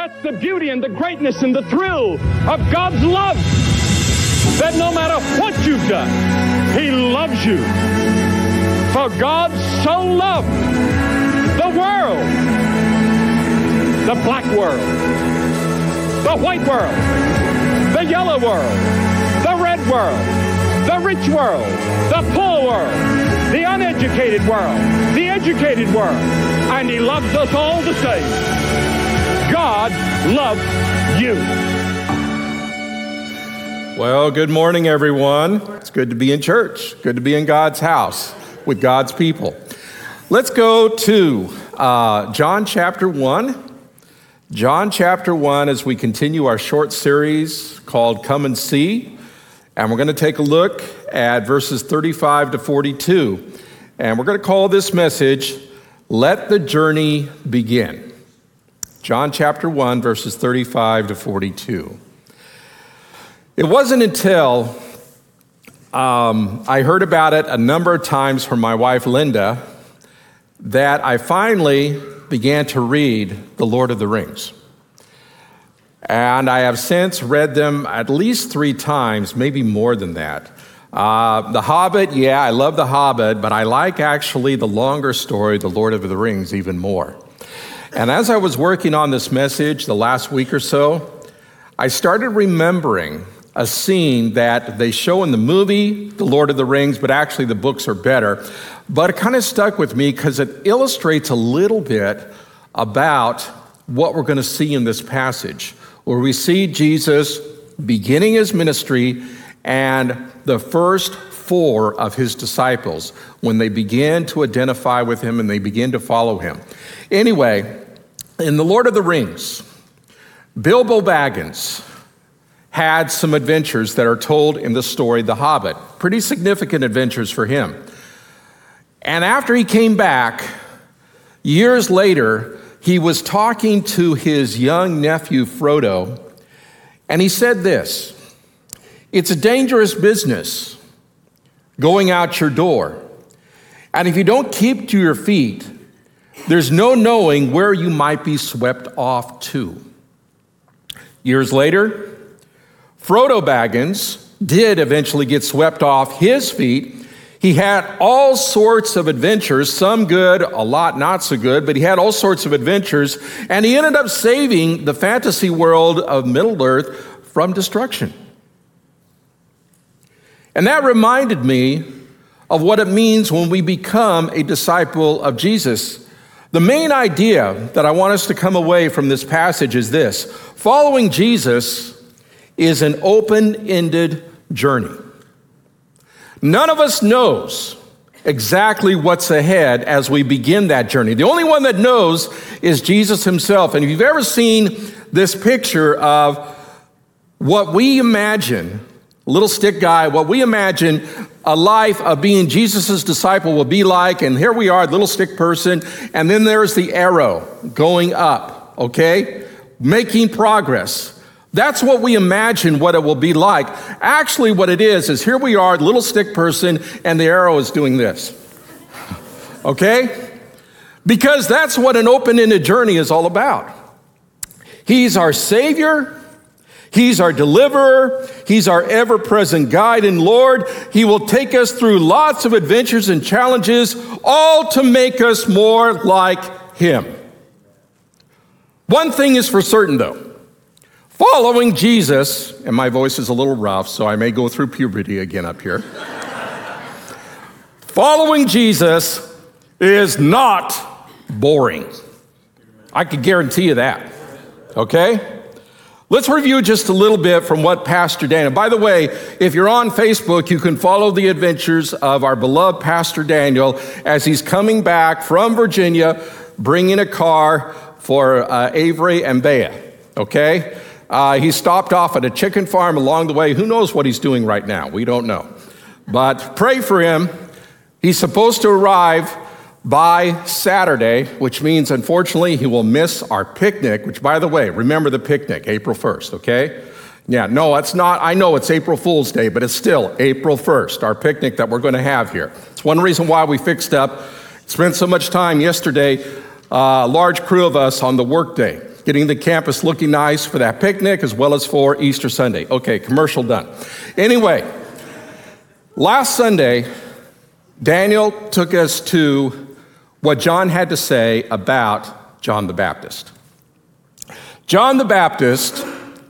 That's the beauty and the greatness and the thrill of God's love. That no matter what you've done, He loves you. For God so loved the world, the black world, the white world, the yellow world, the red world, the rich world, the poor world, the uneducated world, the educated world. And He loves us all the same. God loves you. Well, good morning, everyone. It's good to be in church, good to be in God's house with God's people. Let's go to uh, John chapter 1. John chapter 1 as we continue our short series called Come and See. And we're going to take a look at verses 35 to 42. And we're going to call this message, Let the Journey Begin. John chapter 1, verses 35 to 42. It wasn't until um, I heard about it a number of times from my wife Linda that I finally began to read The Lord of the Rings. And I have since read them at least three times, maybe more than that. Uh, the Hobbit, yeah, I love The Hobbit, but I like actually the longer story, The Lord of the Rings, even more. And as I was working on this message the last week or so, I started remembering a scene that they show in the movie, The Lord of the Rings, but actually the books are better. But it kind of stuck with me because it illustrates a little bit about what we're going to see in this passage, where we see Jesus beginning his ministry and the first four of his disciples when they begin to identify with him and they begin to follow him. Anyway, in The Lord of the Rings, Bilbo Baggins had some adventures that are told in the story The Hobbit. Pretty significant adventures for him. And after he came back, years later, he was talking to his young nephew Frodo, and he said this It's a dangerous business going out your door. And if you don't keep to your feet, there's no knowing where you might be swept off to. Years later, Frodo Baggins did eventually get swept off his feet. He had all sorts of adventures, some good, a lot not so good, but he had all sorts of adventures, and he ended up saving the fantasy world of Middle Earth from destruction. And that reminded me of what it means when we become a disciple of Jesus. The main idea that I want us to come away from this passage is this following Jesus is an open ended journey. None of us knows exactly what's ahead as we begin that journey. The only one that knows is Jesus himself. And if you've ever seen this picture of what we imagine little stick guy, what we imagine a life of being Jesus' disciple will be like. And here we are, little stick person. And then there's the arrow going up, okay? Making progress. That's what we imagine what it will be like. Actually, what it is, is here we are, little stick person, and the arrow is doing this. Okay? Because that's what an open ended journey is all about. He's our Savior. He's our deliverer. He's our ever present guide and Lord. He will take us through lots of adventures and challenges, all to make us more like Him. One thing is for certain, though. Following Jesus, and my voice is a little rough, so I may go through puberty again up here. Following Jesus is not boring. I can guarantee you that. Okay? Let's review just a little bit from what Pastor Daniel. By the way, if you're on Facebook, you can follow the adventures of our beloved Pastor Daniel as he's coming back from Virginia, bringing a car for uh, Avery and Bea. Okay, uh, he stopped off at a chicken farm along the way. Who knows what he's doing right now? We don't know, but pray for him. He's supposed to arrive by Saturday, which means unfortunately he will miss our picnic, which, by the way, remember the picnic, April 1st, okay? Yeah, no, it's not. I know it's April Fool's Day, but it's still April 1st, our picnic that we're going to have here. It's one reason why we fixed up, spent so much time yesterday, uh, a large crew of us on the workday. getting the campus looking nice for that picnic as well as for Easter Sunday. Okay, commercial done. Anyway, last Sunday, Daniel took us to what John had to say about John the Baptist. John the Baptist,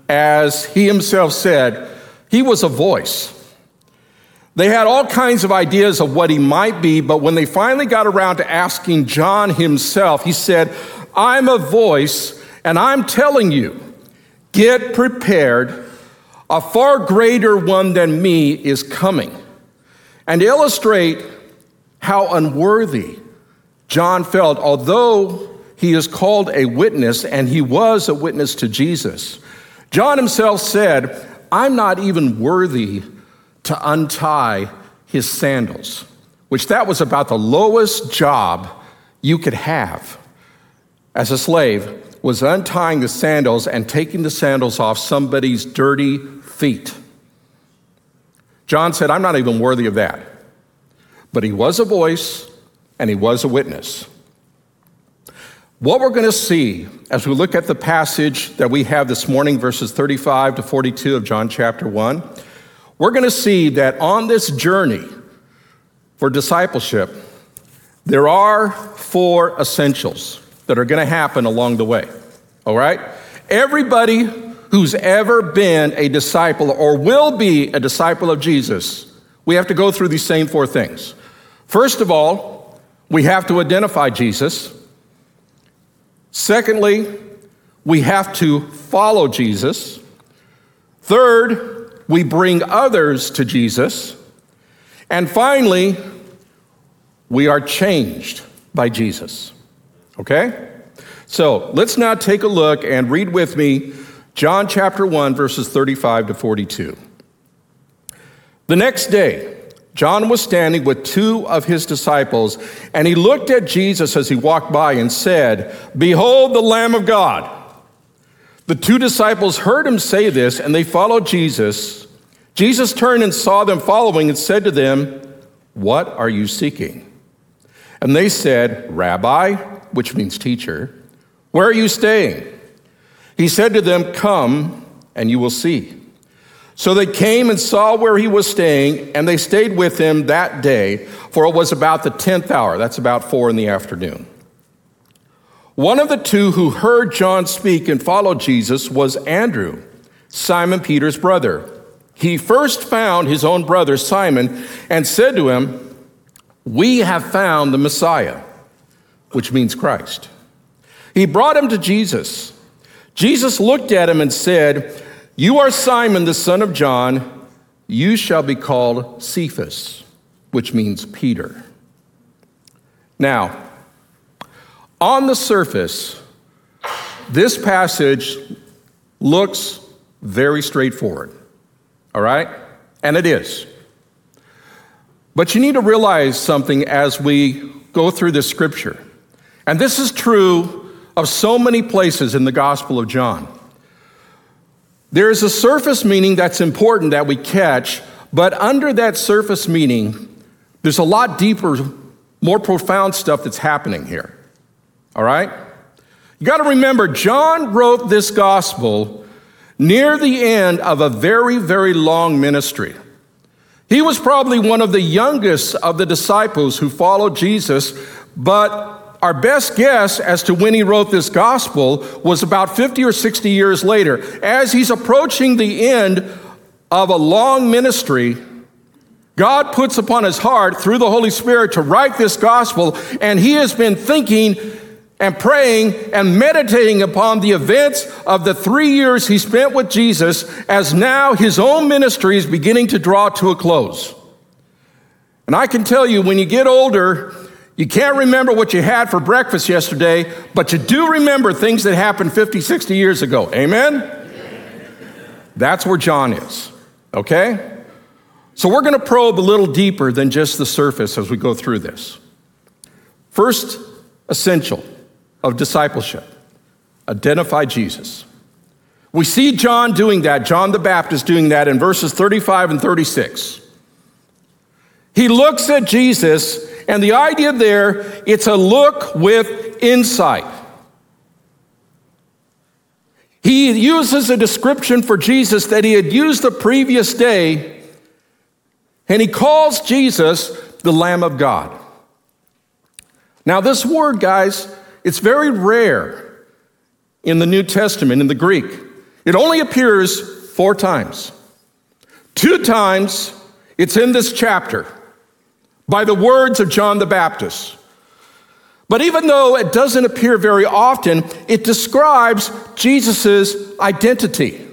as he himself said, he was a voice. They had all kinds of ideas of what he might be, but when they finally got around to asking John himself, he said, I'm a voice, and I'm telling you, get prepared. A far greater one than me is coming. And illustrate how unworthy John felt, although he is called a witness, and he was a witness to Jesus. John himself said, I'm not even worthy to untie his sandals, which that was about the lowest job you could have as a slave was untying the sandals and taking the sandals off somebody's dirty feet. John said, I'm not even worthy of that. But he was a voice and he was a witness. What we're going to see as we look at the passage that we have this morning, verses 35 to 42 of John chapter 1, we're going to see that on this journey for discipleship, there are four essentials that are going to happen along the way. All right? Everybody who's ever been a disciple or will be a disciple of Jesus, we have to go through these same four things. First of all, we have to identify Jesus. Secondly, we have to follow Jesus. Third, we bring others to Jesus. And finally, we are changed by Jesus. Okay? So let's now take a look and read with me John chapter 1, verses 35 to 42. The next day, John was standing with two of his disciples, and he looked at Jesus as he walked by and said, Behold the Lamb of God. The two disciples heard him say this, and they followed Jesus. Jesus turned and saw them following and said to them, What are you seeking? And they said, Rabbi, which means teacher, where are you staying? He said to them, Come and you will see. So they came and saw where he was staying, and they stayed with him that day, for it was about the 10th hour. That's about four in the afternoon. One of the two who heard John speak and followed Jesus was Andrew, Simon Peter's brother. He first found his own brother Simon and said to him, We have found the Messiah, which means Christ. He brought him to Jesus. Jesus looked at him and said, you are Simon, the son of John. You shall be called Cephas, which means Peter. Now, on the surface, this passage looks very straightforward, all right? And it is. But you need to realize something as we go through this scripture. And this is true of so many places in the Gospel of John. There is a surface meaning that's important that we catch, but under that surface meaning, there's a lot deeper, more profound stuff that's happening here. All right? You got to remember, John wrote this gospel near the end of a very, very long ministry. He was probably one of the youngest of the disciples who followed Jesus, but our best guess as to when he wrote this gospel was about 50 or 60 years later. As he's approaching the end of a long ministry, God puts upon his heart through the Holy Spirit to write this gospel, and he has been thinking and praying and meditating upon the events of the three years he spent with Jesus as now his own ministry is beginning to draw to a close. And I can tell you, when you get older, you can't remember what you had for breakfast yesterday, but you do remember things that happened 50, 60 years ago. Amen? That's where John is, okay? So we're going to probe a little deeper than just the surface as we go through this. First essential of discipleship identify Jesus. We see John doing that, John the Baptist doing that in verses 35 and 36. He looks at Jesus and the idea there, it's a look with insight. He uses a description for Jesus that he had used the previous day, and he calls Jesus the Lamb of God. Now, this word, guys, it's very rare in the New Testament, in the Greek. It only appears four times. Two times, it's in this chapter by the words of John the Baptist. But even though it doesn't appear very often, it describes Jesus' identity.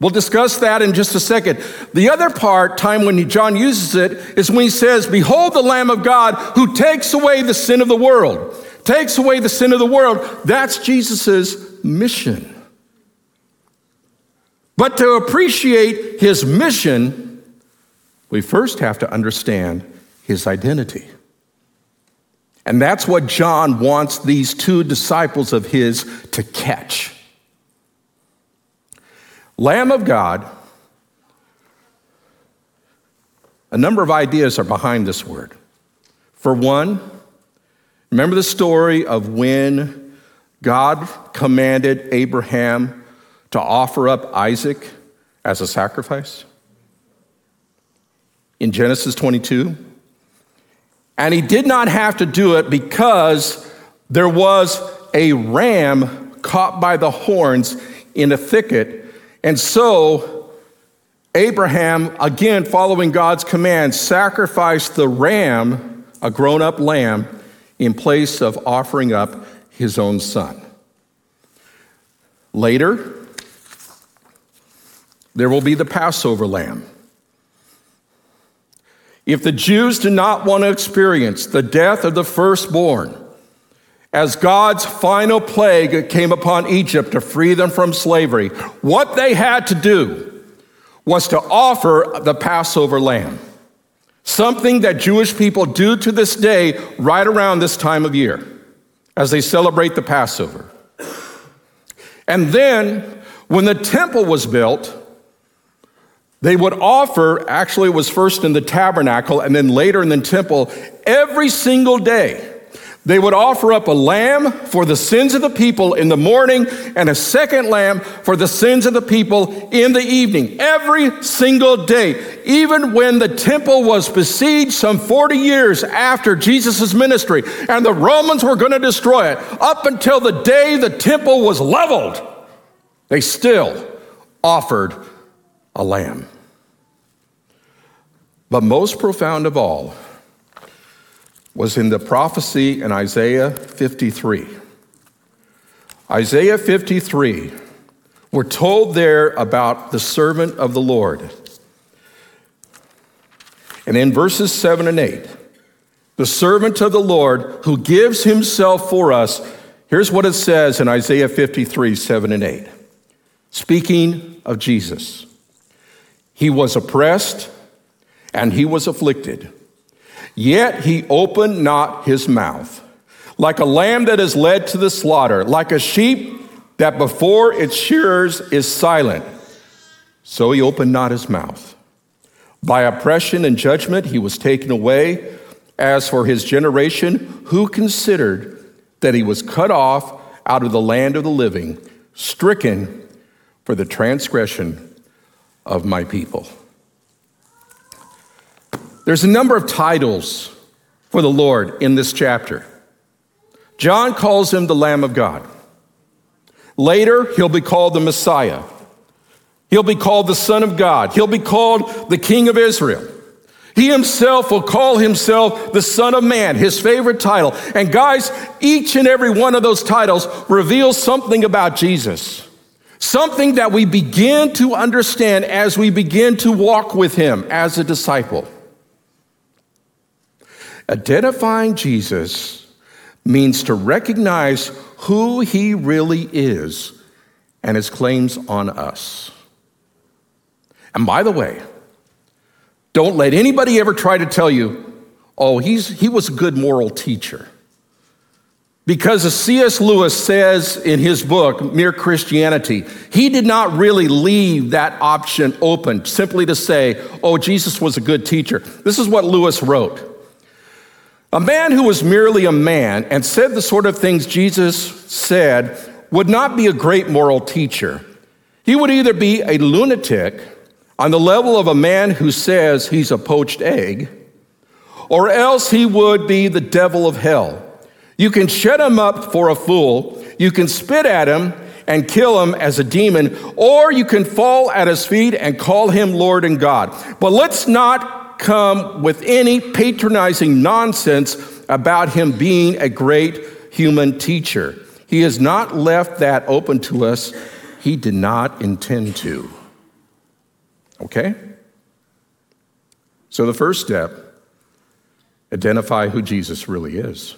We'll discuss that in just a second. The other part, time when John uses it, is when he says, Behold the Lamb of God who takes away the sin of the world. Takes away the sin of the world. That's Jesus' mission. But to appreciate his mission, we first have to understand his identity. And that's what John wants these two disciples of his to catch. Lamb of God, a number of ideas are behind this word. For one, remember the story of when God commanded Abraham to offer up Isaac as a sacrifice? In Genesis 22, and he did not have to do it because there was a ram caught by the horns in a thicket. And so Abraham, again following God's command, sacrificed the ram, a grown up lamb, in place of offering up his own son. Later, there will be the Passover lamb. If the Jews do not want to experience the death of the firstborn, as God's final plague came upon Egypt to free them from slavery, what they had to do was to offer the Passover lamb, something that Jewish people do to this day right around this time of year as they celebrate the Passover. And then, when the temple was built, they would offer, actually, it was first in the tabernacle and then later in the temple, every single day. They would offer up a lamb for the sins of the people in the morning and a second lamb for the sins of the people in the evening. Every single day. Even when the temple was besieged some 40 years after Jesus' ministry and the Romans were going to destroy it, up until the day the temple was leveled, they still offered a lamb. But most profound of all was in the prophecy in Isaiah 53. Isaiah 53, we're told there about the servant of the Lord. And in verses 7 and 8, the servant of the Lord who gives himself for us, here's what it says in Isaiah 53 7 and 8. Speaking of Jesus, he was oppressed and he was afflicted. Yet he opened not his mouth. Like a lamb that is led to the slaughter, like a sheep that before its shearers is silent, so he opened not his mouth. By oppression and judgment he was taken away. As for his generation, who considered that he was cut off out of the land of the living, stricken for the transgression of my people. There's a number of titles for the Lord in this chapter. John calls him the Lamb of God. Later, he'll be called the Messiah. He'll be called the Son of God. He'll be called the King of Israel. He himself will call himself the Son of Man, his favorite title. And guys, each and every one of those titles reveals something about Jesus. Something that we begin to understand as we begin to walk with him as a disciple. Identifying Jesus means to recognize who he really is and his claims on us. And by the way, don't let anybody ever try to tell you, oh, he's, he was a good moral teacher. Because as C.S. Lewis says in his book, Mere Christianity, he did not really leave that option open simply to say, oh, Jesus was a good teacher. This is what Lewis wrote. A man who was merely a man and said the sort of things Jesus said would not be a great moral teacher. He would either be a lunatic on the level of a man who says he's a poached egg, or else he would be the devil of hell. You can shut him up for a fool, you can spit at him and kill him as a demon, or you can fall at his feet and call him Lord and God. But let's not come with any patronizing nonsense about him being a great human teacher. He has not left that open to us. He did not intend to. Okay? So the first step identify who Jesus really is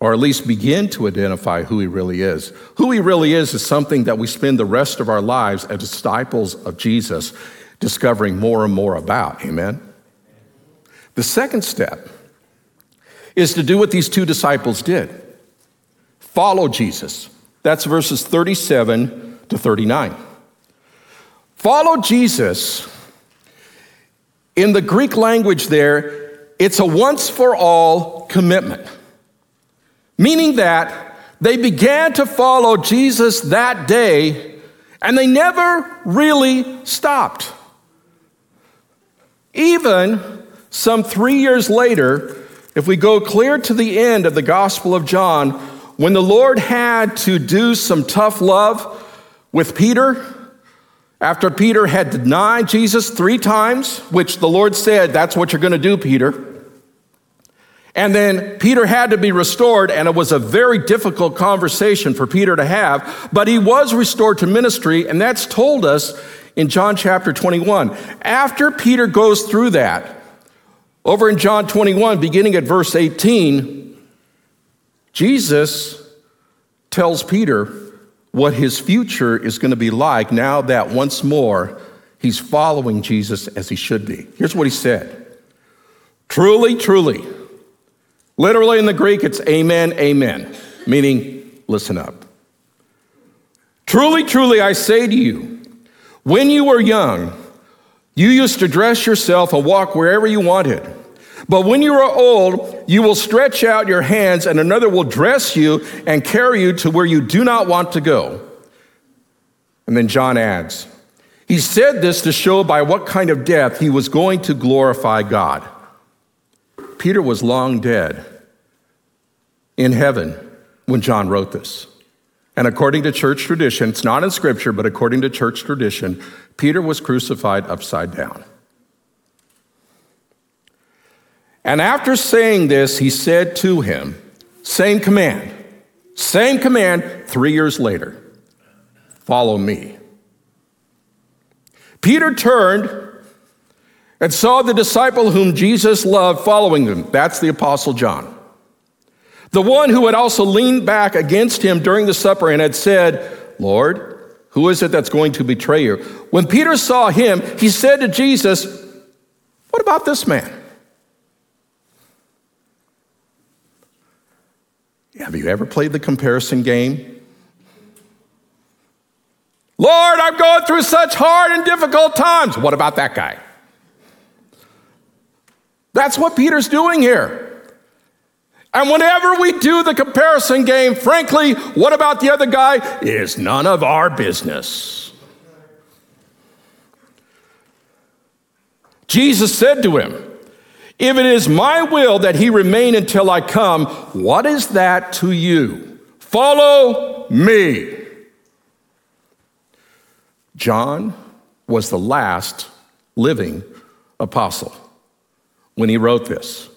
or at least begin to identify who he really is. Who he really is is something that we spend the rest of our lives as disciples of Jesus discovering more and more about. Amen? The second step is to do what these two disciples did follow Jesus. That's verses 37 to 39. Follow Jesus. In the Greek language, there, it's a once for all commitment meaning that they began to follow Jesus that day and they never really stopped. Even some three years later, if we go clear to the end of the Gospel of John, when the Lord had to do some tough love with Peter, after Peter had denied Jesus three times, which the Lord said, That's what you're going to do, Peter. And then Peter had to be restored, and it was a very difficult conversation for Peter to have, but he was restored to ministry, and that's told us in John chapter 21. After Peter goes through that, over in John 21, beginning at verse 18, Jesus tells Peter what his future is going to be like now that once more he's following Jesus as he should be. Here's what he said Truly, truly, Literally in the Greek, it's amen, amen, meaning listen up. Truly, truly, I say to you, when you were young, you used to dress yourself and walk wherever you wanted. But when you are old, you will stretch out your hands, and another will dress you and carry you to where you do not want to go. And then John adds, He said this to show by what kind of death he was going to glorify God. Peter was long dead in heaven when John wrote this. And according to church tradition, it's not in scripture, but according to church tradition, Peter was crucified upside down. And after saying this, he said to him, same command, same command three years later follow me. Peter turned and saw the disciple whom Jesus loved following him. That's the Apostle John. The one who had also leaned back against him during the supper and had said, Lord, who is it that's going to betray you? When Peter saw him, he said to Jesus, What about this man? Have you ever played the comparison game? Lord, I'm going through such hard and difficult times. What about that guy? That's what Peter's doing here. And whenever we do the comparison game, frankly, what about the other guy is none of our business. Jesus said to him, If it is my will that he remain until I come, what is that to you? Follow me. John was the last living apostle when he wrote this.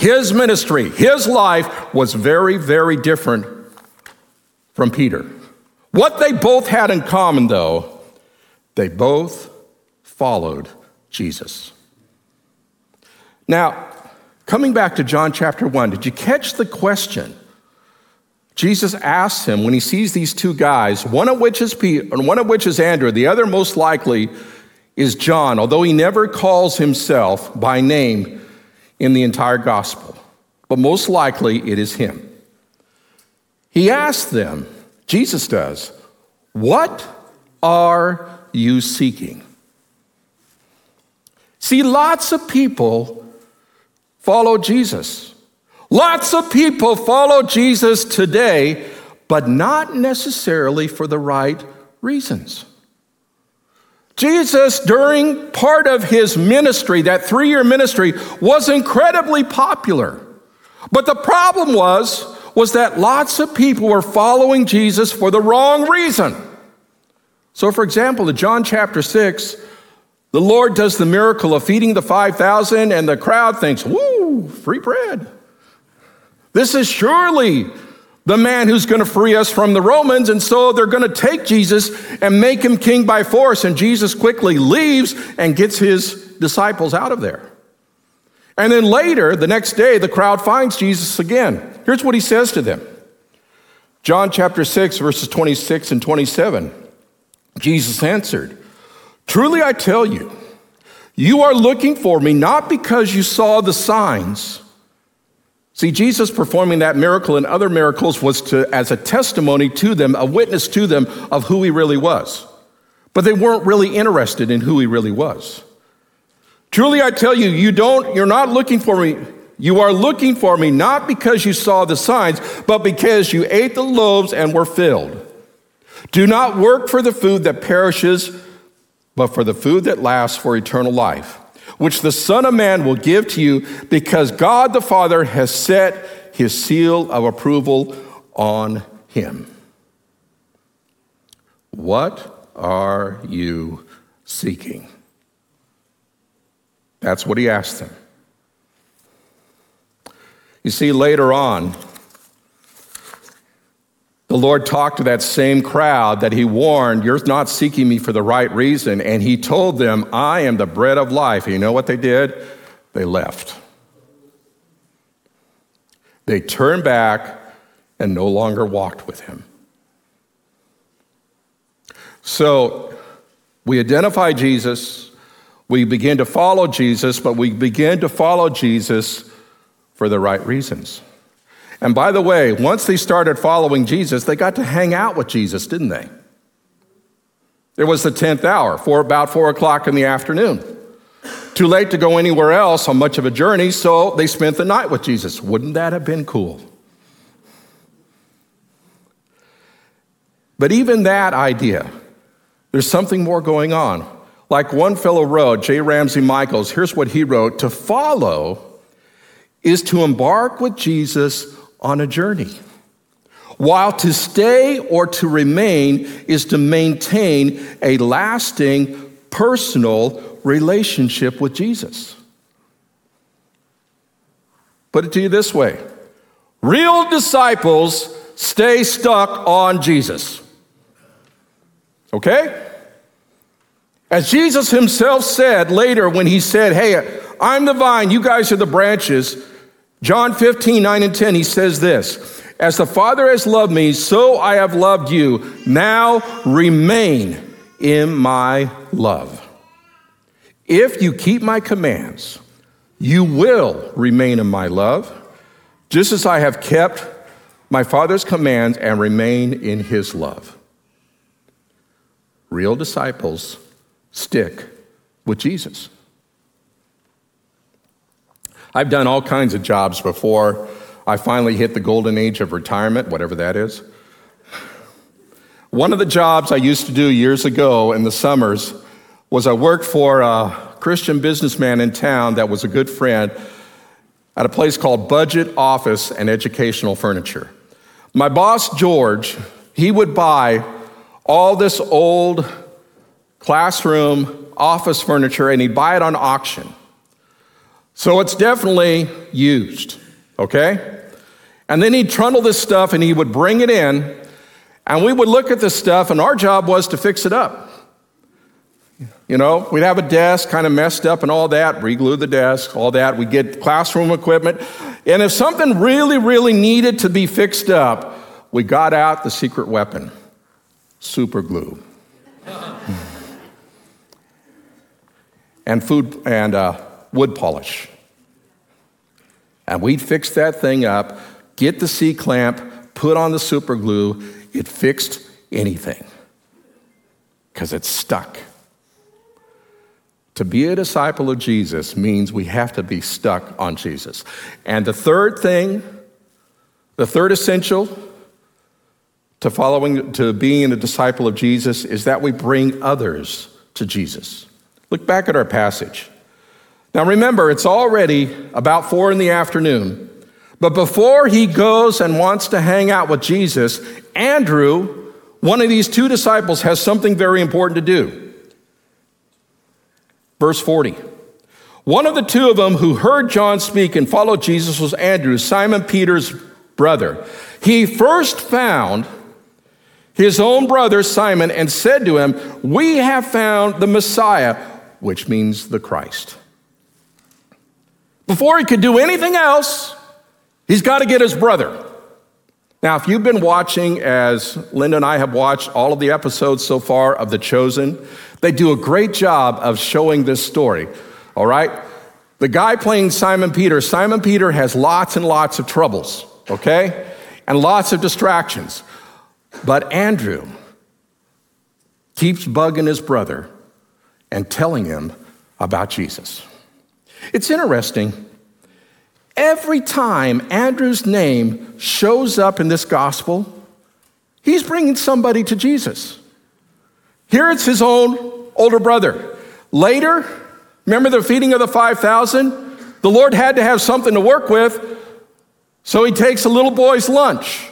His ministry, his life was very, very different from Peter. What they both had in common, though, they both followed Jesus. Now, coming back to John chapter 1, did you catch the question? Jesus asks him when he sees these two guys, one of which is Peter and one of which is Andrew, the other most likely is John, although he never calls himself by name in the entire gospel, but most likely it is him. He asks them, Jesus does, What are you seeking? See, lots of people follow Jesus. Lots of people follow Jesus today, but not necessarily for the right reasons. Jesus, during part of his ministry, that three year ministry, was incredibly popular. But the problem was, was that lots of people were following Jesus for the wrong reason. So, for example, in John chapter 6, the Lord does the miracle of feeding the 5,000, and the crowd thinks, woo, free bread. This is surely the man who's going to free us from the Romans. And so they're going to take Jesus and make him king by force. And Jesus quickly leaves and gets his disciples out of there. And then later, the next day, the crowd finds Jesus again. Here's what he says to them John chapter 6, verses 26 and 27. Jesus answered, Truly I tell you, you are looking for me not because you saw the signs. See, Jesus performing that miracle and other miracles was to, as a testimony to them, a witness to them of who he really was. But they weren't really interested in who he really was. Truly I tell you, you don't, you're not looking for me. You are looking for me not because you saw the signs, but because you ate the loaves and were filled. Do not work for the food that perishes, but for the food that lasts for eternal life, which the Son of Man will give to you because God the Father has set his seal of approval on him. What are you seeking? That's what he asked them. You see, later on, the Lord talked to that same crowd that he warned, You're not seeking me for the right reason. And he told them, I am the bread of life. And you know what they did? They left. They turned back and no longer walked with him. So we identify Jesus, we begin to follow Jesus, but we begin to follow Jesus for the right reasons. And by the way, once they started following Jesus, they got to hang out with Jesus, didn't they? It was the 10th hour, for about four o'clock in the afternoon. Too late to go anywhere else on much of a journey, so they spent the night with Jesus. Wouldn't that have been cool? But even that idea, there's something more going on. Like one fellow wrote, J. Ramsey Michaels, here's what he wrote To follow is to embark with Jesus on a journey. While to stay or to remain is to maintain a lasting personal relationship with Jesus. Put it to you this way real disciples stay stuck on Jesus. Okay? As Jesus himself said later when he said, Hey, I'm the vine, you guys are the branches. John 15, 9 and 10, he says this As the Father has loved me, so I have loved you. Now remain in my love. If you keep my commands, you will remain in my love, just as I have kept my Father's commands and remain in his love. Real disciples stick with Jesus. I've done all kinds of jobs before I finally hit the golden age of retirement, whatever that is. One of the jobs I used to do years ago in the summers was I worked for a Christian businessman in town that was a good friend at a place called Budget Office and Educational Furniture. My boss, George, he would buy all this old classroom office furniture and he'd buy it on auction. So it's definitely used, okay? And then he'd trundle this stuff and he would bring it in, and we would look at this stuff, and our job was to fix it up. You know, we'd have a desk kind of messed up and all that, reglue the desk, all that. We'd get classroom equipment. And if something really, really needed to be fixed up, we got out the secret weapon super glue. and food and uh, wood polish. And we'd fix that thing up, get the C clamp, put on the super glue. It fixed anything because it's stuck. To be a disciple of Jesus means we have to be stuck on Jesus. And the third thing, the third essential, to following to being a disciple of Jesus is that we bring others to Jesus. Look back at our passage. Now remember, it's already about four in the afternoon. But before he goes and wants to hang out with Jesus, Andrew, one of these two disciples, has something very important to do. Verse 40. One of the two of them who heard John speak and followed Jesus was Andrew, Simon Peter's brother. He first found his own brother Simon and said to him, We have found the Messiah, which means the Christ. Before he could do anything else, he's got to get his brother. Now, if you've been watching, as Linda and I have watched all of the episodes so far of The Chosen, they do a great job of showing this story, all right? The guy playing Simon Peter, Simon Peter has lots and lots of troubles, okay? And lots of distractions. But Andrew keeps bugging his brother and telling him about Jesus. It's interesting. Every time Andrew's name shows up in this gospel, he's bringing somebody to Jesus. Here it's his own older brother. Later, remember the feeding of the 5,000? The Lord had to have something to work with, so he takes a little boy's lunch.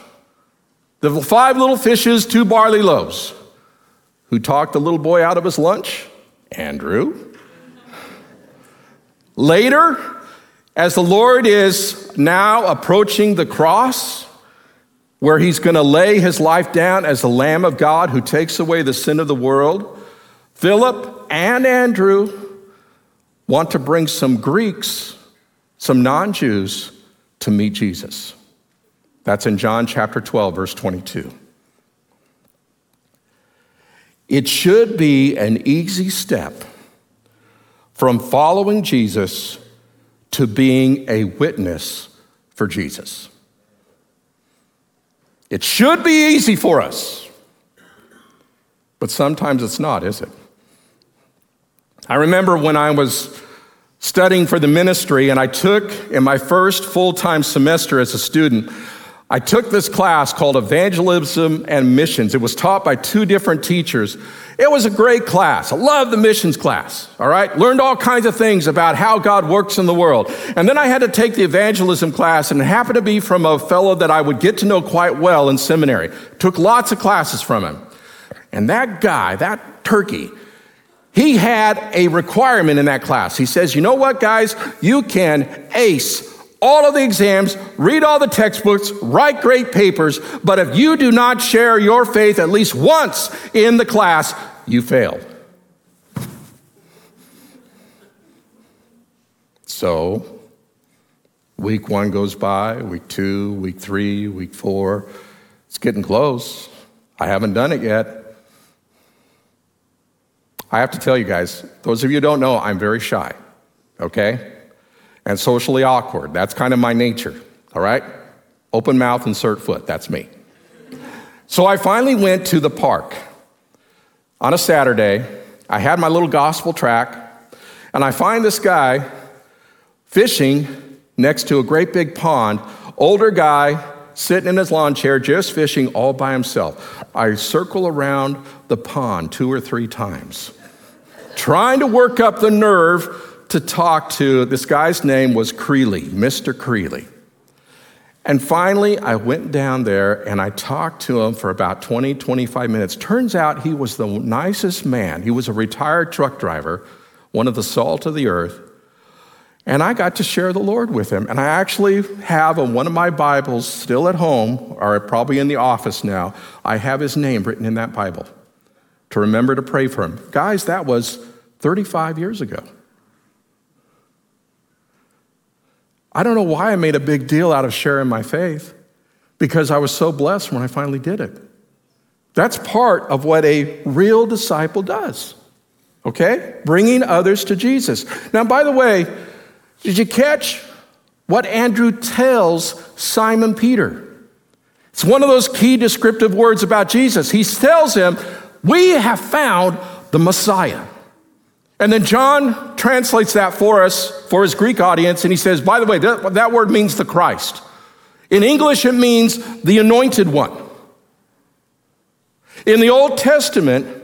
The five little fishes, two barley loaves. Who talked the little boy out of his lunch? Andrew. Later, as the Lord is now approaching the cross, where he's going to lay his life down as the Lamb of God who takes away the sin of the world, Philip and Andrew want to bring some Greeks, some non Jews, to meet Jesus. That's in John chapter 12, verse 22. It should be an easy step from following Jesus to being a witness for Jesus. It should be easy for us, but sometimes it's not, is it? I remember when I was studying for the ministry and I took in my first full time semester as a student, I took this class called Evangelism and Missions. It was taught by two different teachers. It was a great class. I loved the missions class, all right? Learned all kinds of things about how God works in the world. And then I had to take the evangelism class, and it happened to be from a fellow that I would get to know quite well in seminary. Took lots of classes from him. And that guy, that turkey, he had a requirement in that class. He says, You know what, guys? You can ace all of the exams, read all the textbooks, write great papers, but if you do not share your faith at least once in the class, you fail. So, week one goes by, week two, week three, week four. It's getting close. I haven't done it yet. I have to tell you guys, those of you who don't know, I'm very shy, okay? And socially awkward. That's kind of my nature, all right? Open mouth, insert foot. That's me. So I finally went to the park on a Saturday. I had my little gospel tract, and I find this guy fishing next to a great big pond, older guy sitting in his lawn chair just fishing all by himself. I circle around the pond two or three times, trying to work up the nerve to talk to this guy's name was Creeley, Mr. Creeley. And finally, I went down there and I talked to him for about 20, 25 minutes. Turns out he was the nicest man. He was a retired truck driver, one of the salt of the earth. And I got to share the Lord with him. And I actually have on one of my Bibles still at home, or probably in the office now, I have his name written in that Bible to remember to pray for him. Guys, that was 35 years ago. I don't know why I made a big deal out of sharing my faith because I was so blessed when I finally did it. That's part of what a real disciple does, okay? Bringing others to Jesus. Now, by the way, did you catch what Andrew tells Simon Peter? It's one of those key descriptive words about Jesus. He tells him, We have found the Messiah. And then John translates that for us, for his Greek audience, and he says, by the way, that, that word means the Christ. In English, it means the anointed one. In the Old Testament,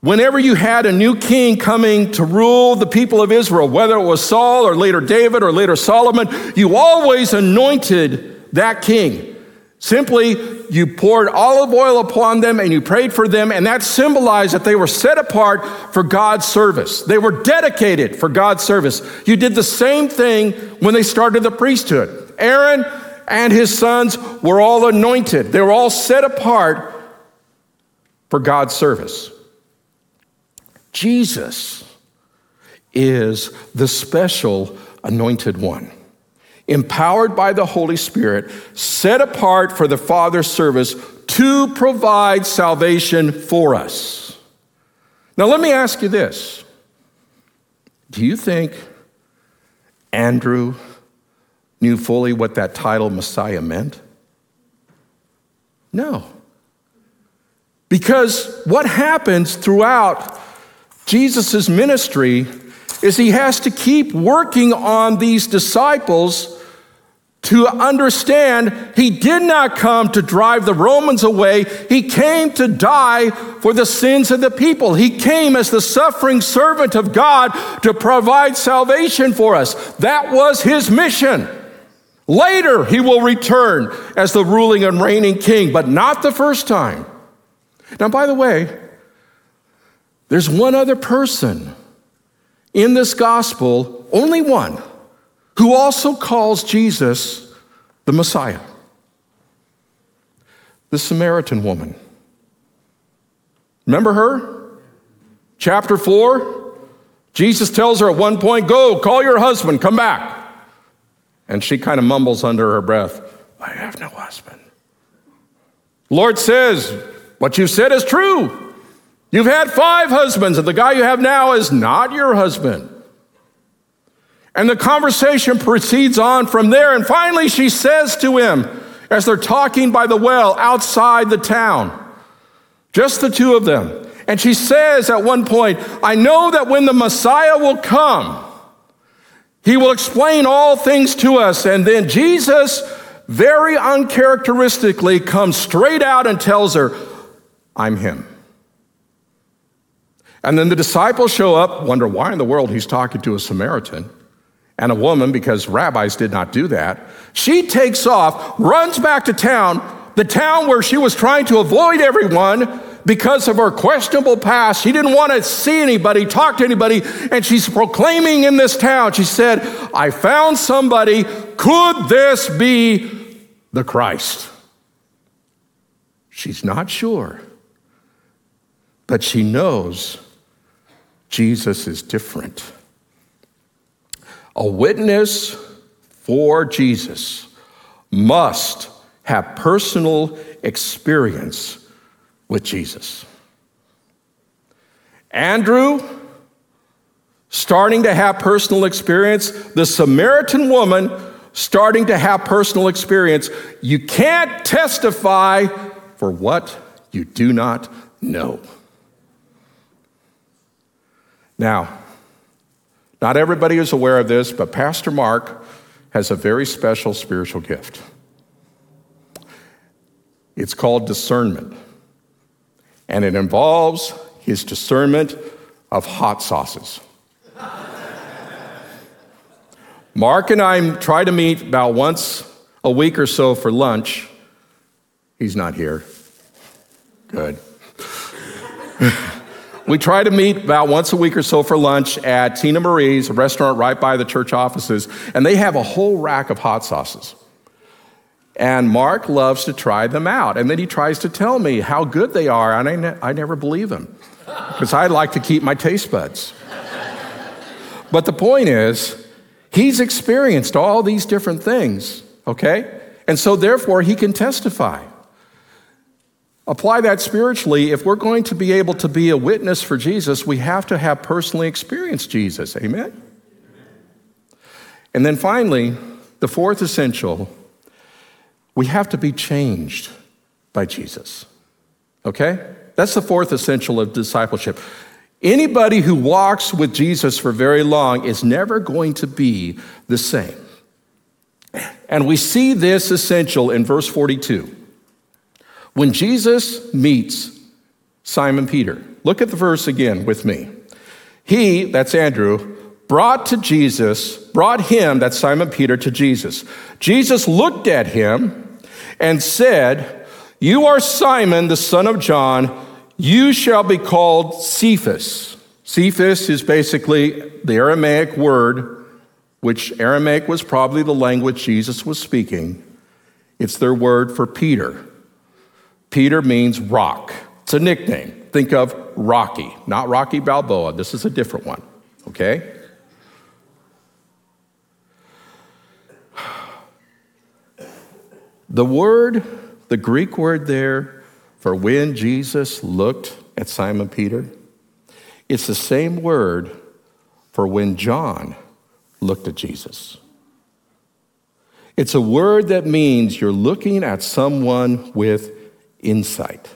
Whenever you had a new king coming to rule the people of Israel, whether it was Saul or later David or later Solomon, you always anointed that king. Simply, you poured olive oil upon them and you prayed for them, and that symbolized that they were set apart for God's service. They were dedicated for God's service. You did the same thing when they started the priesthood. Aaron and his sons were all anointed, they were all set apart for God's service. Jesus is the special anointed one, empowered by the Holy Spirit, set apart for the Father's service to provide salvation for us. Now, let me ask you this Do you think Andrew knew fully what that title Messiah meant? No. Because what happens throughout Jesus' ministry is he has to keep working on these disciples to understand he did not come to drive the Romans away. He came to die for the sins of the people. He came as the suffering servant of God to provide salvation for us. That was his mission. Later, he will return as the ruling and reigning king, but not the first time. Now, by the way, there's one other person in this gospel, only one, who also calls Jesus the Messiah the Samaritan woman. Remember her? Chapter 4. Jesus tells her at one point, Go, call your husband, come back. And she kind of mumbles under her breath, I have no husband. Lord says, What you said is true. You've had five husbands, and the guy you have now is not your husband. And the conversation proceeds on from there. And finally, she says to him, as they're talking by the well outside the town, just the two of them. And she says at one point, I know that when the Messiah will come, he will explain all things to us. And then Jesus, very uncharacteristically, comes straight out and tells her, I'm him. And then the disciples show up, wonder why in the world he's talking to a Samaritan and a woman because rabbis did not do that. She takes off, runs back to town, the town where she was trying to avoid everyone because of her questionable past. She didn't want to see anybody, talk to anybody, and she's proclaiming in this town. She said, I found somebody. Could this be the Christ? She's not sure, but she knows Jesus is different. A witness for Jesus must have personal experience with Jesus. Andrew, starting to have personal experience, the Samaritan woman, starting to have personal experience. You can't testify for what you do not know. Now, not everybody is aware of this, but Pastor Mark has a very special spiritual gift. It's called discernment, and it involves his discernment of hot sauces. Mark and I try to meet about once a week or so for lunch. He's not here. Good. We try to meet about once a week or so for lunch at Tina Marie's, a restaurant right by the church offices, and they have a whole rack of hot sauces. And Mark loves to try them out. And then he tries to tell me how good they are, and I, ne- I never believe him because I like to keep my taste buds. but the point is, he's experienced all these different things, okay? And so therefore, he can testify. Apply that spiritually. If we're going to be able to be a witness for Jesus, we have to have personally experienced Jesus. Amen? And then finally, the fourth essential, we have to be changed by Jesus. Okay? That's the fourth essential of discipleship. Anybody who walks with Jesus for very long is never going to be the same. And we see this essential in verse 42 When Jesus meets Simon Peter, look at the verse again with me. He, that's Andrew, brought to Jesus, brought him, that's Simon Peter, to Jesus. Jesus looked at him and said, You are Simon, the son of John. You shall be called Cephas. Cephas is basically the Aramaic word, which Aramaic was probably the language Jesus was speaking. It's their word for Peter. Peter means rock. It's a nickname. Think of Rocky, not Rocky Balboa. This is a different one, okay? The word, the Greek word there for when Jesus looked at Simon Peter, it's the same word for when John looked at Jesus. It's a word that means you're looking at someone with insight.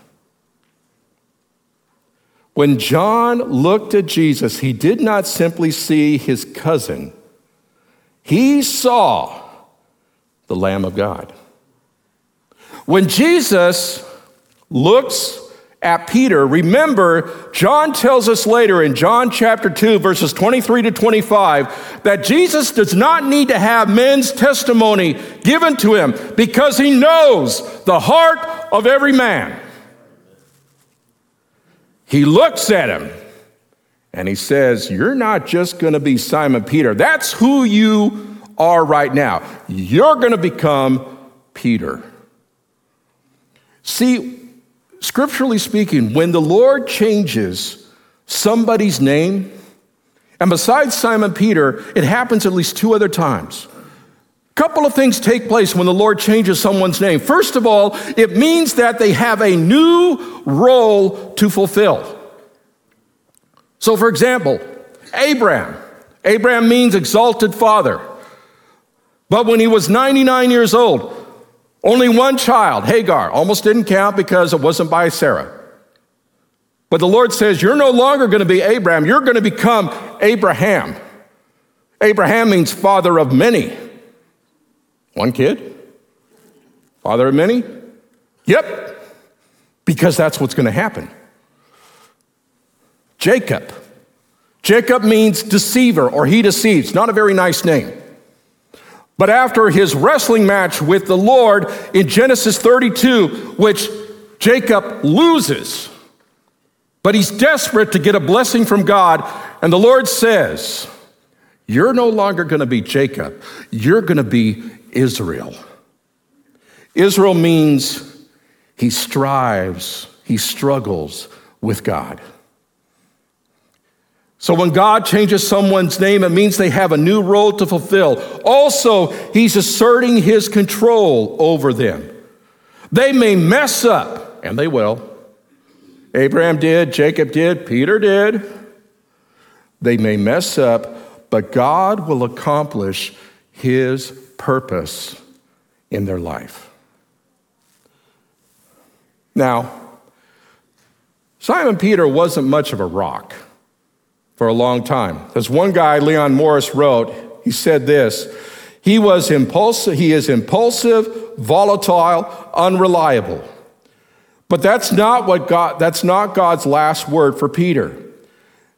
When John looked at Jesus, he did not simply see his cousin, he saw the Lamb of God. When Jesus looks at Peter, remember, John tells us later in John chapter 2, verses 23 to 25, that Jesus does not need to have men's testimony given to him because he knows the heart of every man. He looks at him and he says, You're not just going to be Simon Peter. That's who you are right now. You're going to become Peter. See, scripturally speaking, when the Lord changes somebody's name, and besides Simon Peter, it happens at least two other times. A couple of things take place when the Lord changes someone's name. First of all, it means that they have a new role to fulfill. So, for example, Abram. Abram means exalted father. But when he was 99 years old, only one child, Hagar, almost didn't count because it wasn't by Sarah. But the Lord says, You're no longer going to be Abram, you're going to become Abraham. Abraham means father of many. One kid? Father of many? Yep, because that's what's going to happen. Jacob. Jacob means deceiver or he deceives. Not a very nice name. But after his wrestling match with the Lord in Genesis 32, which Jacob loses, but he's desperate to get a blessing from God, and the Lord says, You're no longer going to be Jacob, you're going to be Israel. Israel means he strives, he struggles with God. So when God changes someone's name, it means they have a new role to fulfill. Also, he's asserting his control over them. They may mess up, and they will. Abraham did, Jacob did, Peter did. They may mess up, but God will accomplish his purpose in their life. Now, Simon Peter wasn't much of a rock for a long time. There's one guy, Leon Morris, wrote, he said this he was impulsive, he is impulsive, volatile, unreliable. But that's not what God, that's not God's last word for Peter.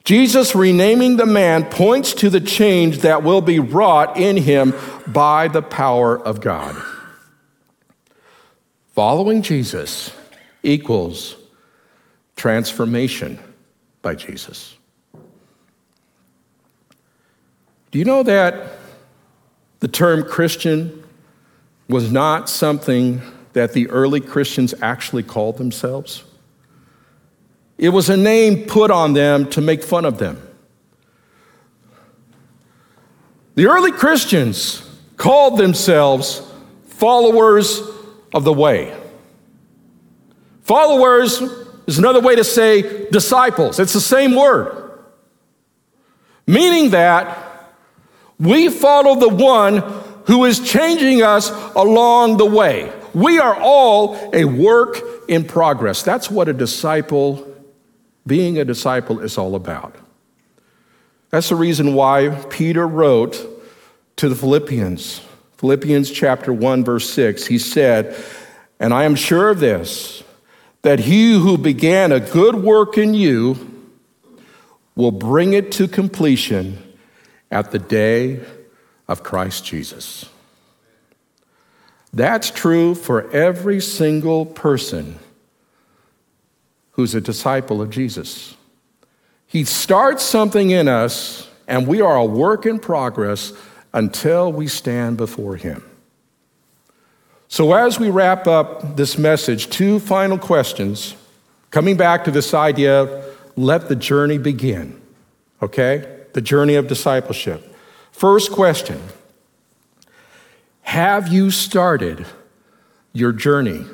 Jesus renaming the man points to the change that will be wrought in him by the power of God. Following Jesus equals transformation by Jesus. Do you know that the term Christian was not something that the early Christians actually called themselves? It was a name put on them to make fun of them. The early Christians called themselves followers of the way. Followers is another way to say disciples, it's the same word. Meaning that we follow the one who is changing us along the way. We are all a work in progress. That's what a disciple, being a disciple, is all about. That's the reason why Peter wrote to the Philippians, Philippians chapter 1, verse 6. He said, And I am sure of this, that he who began a good work in you will bring it to completion at the day of Christ Jesus. That's true for every single person who's a disciple of Jesus. He starts something in us, and we are a work in progress until we stand before Him. So, as we wrap up this message, two final questions, coming back to this idea let the journey begin, okay? The journey of discipleship. First question Have you started your journey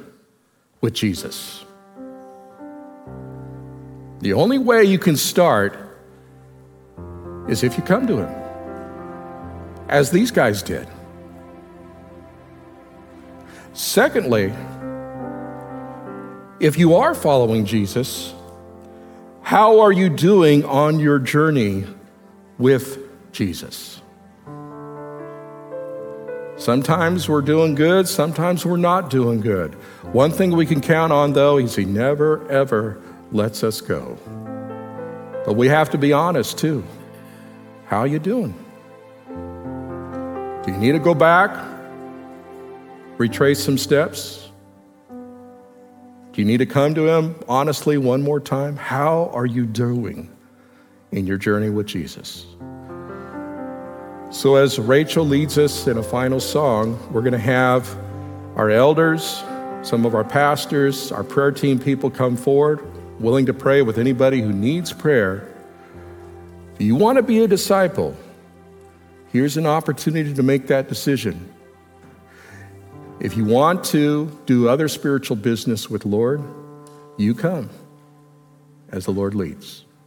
with Jesus? The only way you can start is if you come to Him, as these guys did. Secondly, if you are following Jesus, how are you doing on your journey with Jesus? Sometimes we're doing good, sometimes we're not doing good. One thing we can count on, though, is He never, ever lets us go. But we have to be honest, too. How are you doing? Do you need to go back? retrace some steps? Do you need to come to Him honestly one more time? How are you doing in your journey with Jesus? So, as Rachel leads us in a final song, we're going to have our elders, some of our pastors, our prayer team people come forward, willing to pray with anybody who needs prayer. If you want to be a disciple, here's an opportunity to make that decision. If you want to do other spiritual business with Lord, you come as the Lord leads.